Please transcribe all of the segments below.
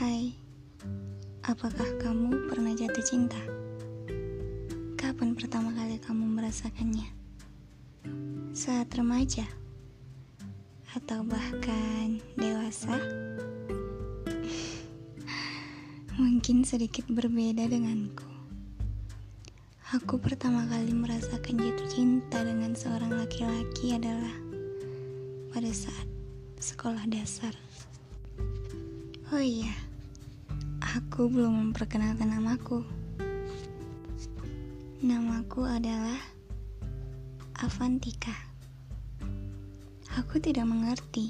Hai, apakah kamu pernah jatuh cinta? Kapan pertama kali kamu merasakannya? Saat remaja? Atau bahkan dewasa? Mungkin sedikit berbeda denganku. Aku pertama kali merasakan jatuh cinta dengan seorang laki-laki adalah pada saat sekolah dasar. Oh iya aku belum memperkenalkan namaku. Namaku adalah Avantika. Aku tidak mengerti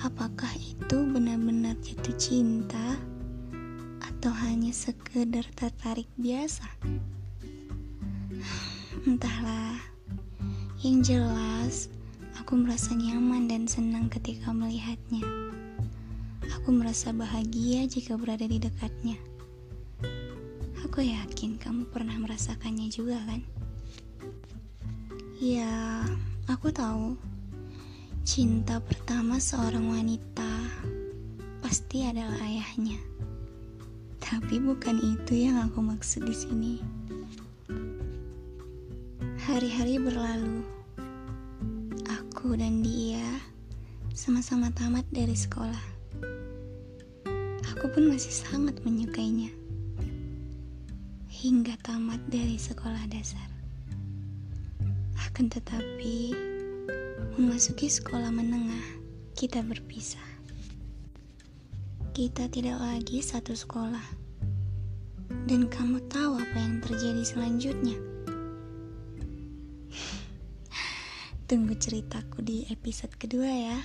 apakah itu benar-benar jatuh cinta atau hanya sekedar tertarik biasa. Entahlah. Yang jelas, aku merasa nyaman dan senang ketika melihatnya. Aku merasa bahagia jika berada di dekatnya. Aku yakin kamu pernah merasakannya juga kan? Ya, aku tahu. Cinta pertama seorang wanita pasti adalah ayahnya. Tapi bukan itu yang aku maksud di sini. Hari-hari berlalu. Aku dan dia sama-sama tamat dari sekolah. Aku pun masih sangat menyukainya hingga tamat dari sekolah dasar. Akan tetapi, memasuki sekolah menengah, kita berpisah. Kita tidak lagi satu sekolah. Dan kamu tahu apa yang terjadi selanjutnya? Tunggu ceritaku di episode kedua ya.